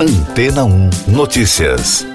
Antena 1 Notícias.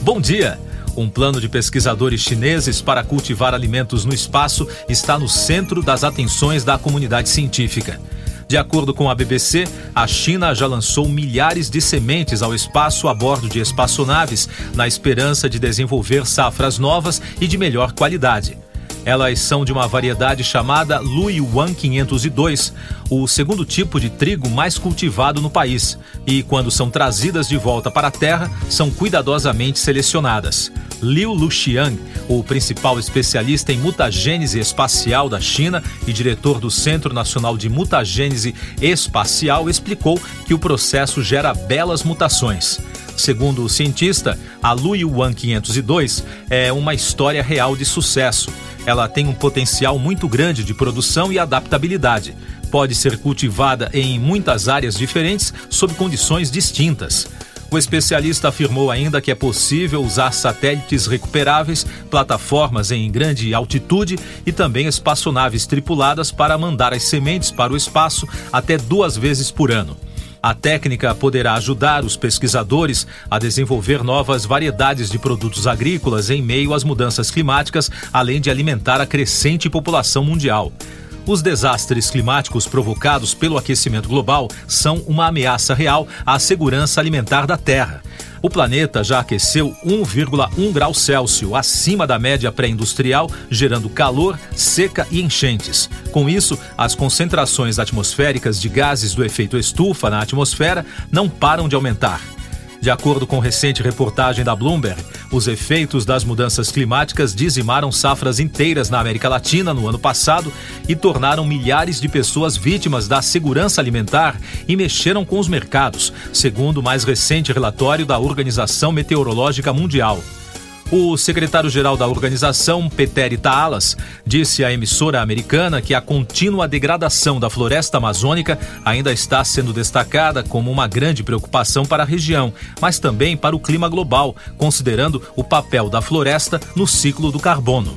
Bom dia. Um plano de pesquisadores chineses para cultivar alimentos no espaço está no centro das atenções da comunidade científica. De acordo com a BBC, a China já lançou milhares de sementes ao espaço a bordo de espaçonaves, na esperança de desenvolver safras novas e de melhor qualidade. Elas são de uma variedade chamada Luiyuan 502, o segundo tipo de trigo mais cultivado no país, e quando são trazidas de volta para a terra, são cuidadosamente selecionadas. Liu Luxiang, o principal especialista em mutagênese espacial da China e diretor do Centro Nacional de Mutagênese Espacial, explicou que o processo gera belas mutações. Segundo o cientista, a Luiyuan 502 é uma história real de sucesso ela tem um potencial muito grande de produção e adaptabilidade. Pode ser cultivada em muitas áreas diferentes sob condições distintas. O especialista afirmou ainda que é possível usar satélites recuperáveis, plataformas em grande altitude e também espaçonaves tripuladas para mandar as sementes para o espaço até duas vezes por ano. A técnica poderá ajudar os pesquisadores a desenvolver novas variedades de produtos agrícolas em meio às mudanças climáticas, além de alimentar a crescente população mundial. Os desastres climáticos provocados pelo aquecimento global são uma ameaça real à segurança alimentar da Terra o planeta já aqueceu 1,1 grau Celsius acima da média pré-industrial, gerando calor, seca e enchentes. Com isso, as concentrações atmosféricas de gases do efeito estufa na atmosfera não param de aumentar. De acordo com recente reportagem da Bloomberg, os efeitos das mudanças climáticas dizimaram safras inteiras na América Latina no ano passado e tornaram milhares de pessoas vítimas da segurança alimentar e mexeram com os mercados, segundo o mais recente relatório da Organização Meteorológica Mundial. O secretário-geral da organização, Peteri Taalas, disse à emissora americana que a contínua degradação da floresta amazônica ainda está sendo destacada como uma grande preocupação para a região, mas também para o clima global, considerando o papel da floresta no ciclo do carbono.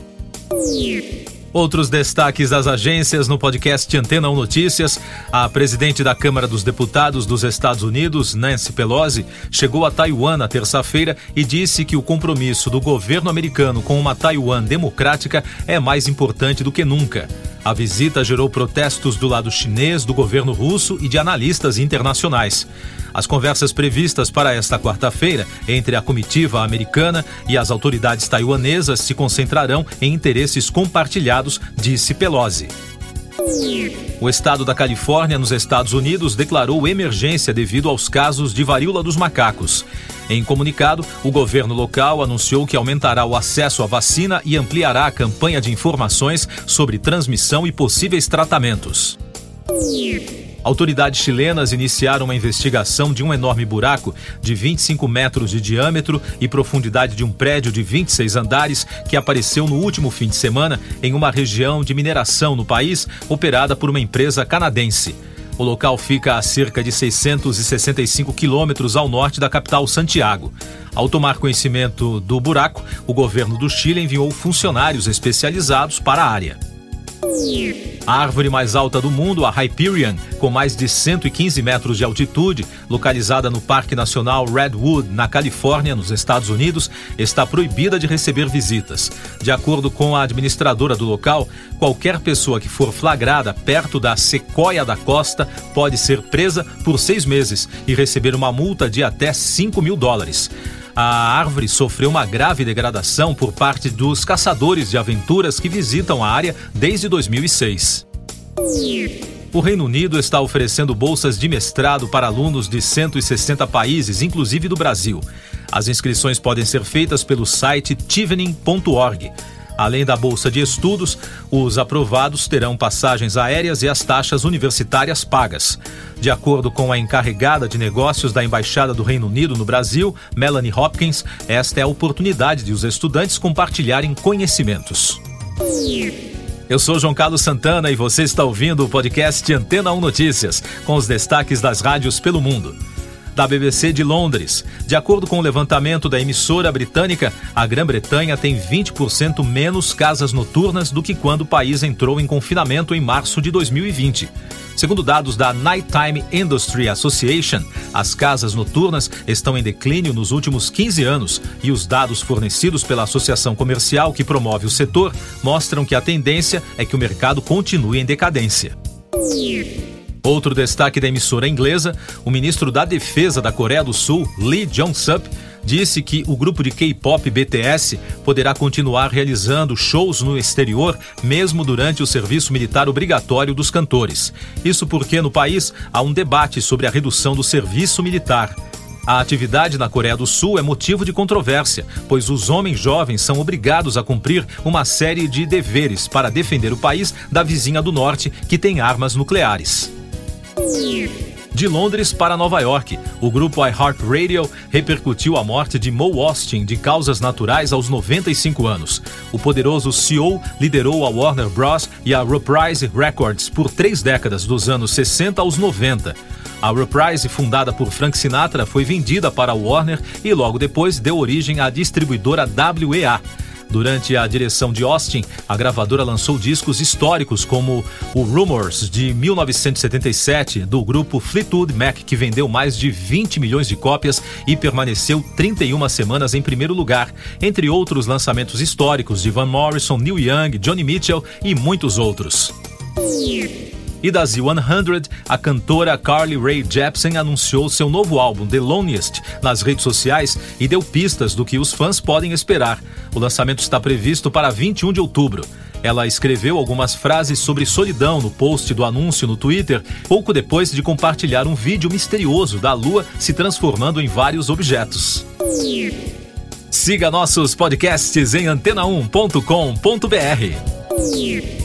Outros destaques das agências no podcast Antena 1 Notícias. A presidente da Câmara dos Deputados dos Estados Unidos, Nancy Pelosi, chegou a Taiwan na terça-feira e disse que o compromisso do governo americano com uma Taiwan democrática é mais importante do que nunca. A visita gerou protestos do lado chinês, do governo russo e de analistas internacionais. As conversas previstas para esta quarta-feira entre a comitiva americana e as autoridades taiwanesas se concentrarão em interesses compartilhados, disse Pelosi. O estado da Califórnia, nos Estados Unidos, declarou emergência devido aos casos de varíola dos macacos. Em comunicado, o governo local anunciou que aumentará o acesso à vacina e ampliará a campanha de informações sobre transmissão e possíveis tratamentos. Autoridades chilenas iniciaram uma investigação de um enorme buraco de 25 metros de diâmetro e profundidade de um prédio de 26 andares que apareceu no último fim de semana em uma região de mineração no país operada por uma empresa canadense. O local fica a cerca de 665 quilômetros ao norte da capital Santiago. Ao tomar conhecimento do buraco, o governo do Chile enviou funcionários especializados para a área. A árvore mais alta do mundo, a Hyperion, com mais de 115 metros de altitude, localizada no Parque Nacional Redwood, na Califórnia, nos Estados Unidos, está proibida de receber visitas. De acordo com a administradora do local, qualquer pessoa que for flagrada perto da sequoia da costa pode ser presa por seis meses e receber uma multa de até 5 mil dólares. A árvore sofreu uma grave degradação por parte dos caçadores de aventuras que visitam a área desde 2006. O Reino Unido está oferecendo bolsas de mestrado para alunos de 160 países, inclusive do Brasil. As inscrições podem ser feitas pelo site tivening.org. Além da bolsa de estudos, os aprovados terão passagens aéreas e as taxas universitárias pagas. De acordo com a encarregada de negócios da Embaixada do Reino Unido no Brasil, Melanie Hopkins, esta é a oportunidade de os estudantes compartilharem conhecimentos. Eu sou João Carlos Santana e você está ouvindo o podcast Antena 1 Notícias, com os destaques das rádios pelo mundo. Da BBC de Londres. De acordo com o levantamento da emissora britânica, a Grã-Bretanha tem 20% menos casas noturnas do que quando o país entrou em confinamento em março de 2020. Segundo dados da Nighttime Industry Association, as casas noturnas estão em declínio nos últimos 15 anos e os dados fornecidos pela associação comercial que promove o setor mostram que a tendência é que o mercado continue em decadência. Outro destaque da emissora inglesa, o ministro da Defesa da Coreia do Sul, Lee Jong-sup, disse que o grupo de K-pop BTS poderá continuar realizando shows no exterior, mesmo durante o serviço militar obrigatório dos cantores. Isso porque no país há um debate sobre a redução do serviço militar. A atividade na Coreia do Sul é motivo de controvérsia, pois os homens jovens são obrigados a cumprir uma série de deveres para defender o país da vizinha do norte, que tem armas nucleares. De Londres para Nova York, o grupo iHeartRadio repercutiu a morte de Mo Austin de causas naturais aos 95 anos. O poderoso CEO liderou a Warner Bros. e a Reprise Records por três décadas, dos anos 60 aos 90. A Reprise, fundada por Frank Sinatra, foi vendida para a Warner e logo depois deu origem à distribuidora WEA. Durante a direção de Austin, a gravadora lançou discos históricos como o Rumors de 1977 do grupo Fleetwood Mac, que vendeu mais de 20 milhões de cópias e permaneceu 31 semanas em primeiro lugar, entre outros lançamentos históricos de Van Morrison, Neil Young, Johnny Mitchell e muitos outros. E da Z100, a cantora Carly Rae Jepsen anunciou seu novo álbum, The Loneliest, nas redes sociais e deu pistas do que os fãs podem esperar. O lançamento está previsto para 21 de outubro. Ela escreveu algumas frases sobre solidão no post do anúncio no Twitter, pouco depois de compartilhar um vídeo misterioso da Lua se transformando em vários objetos. Siga nossos podcasts em antena1.com.br.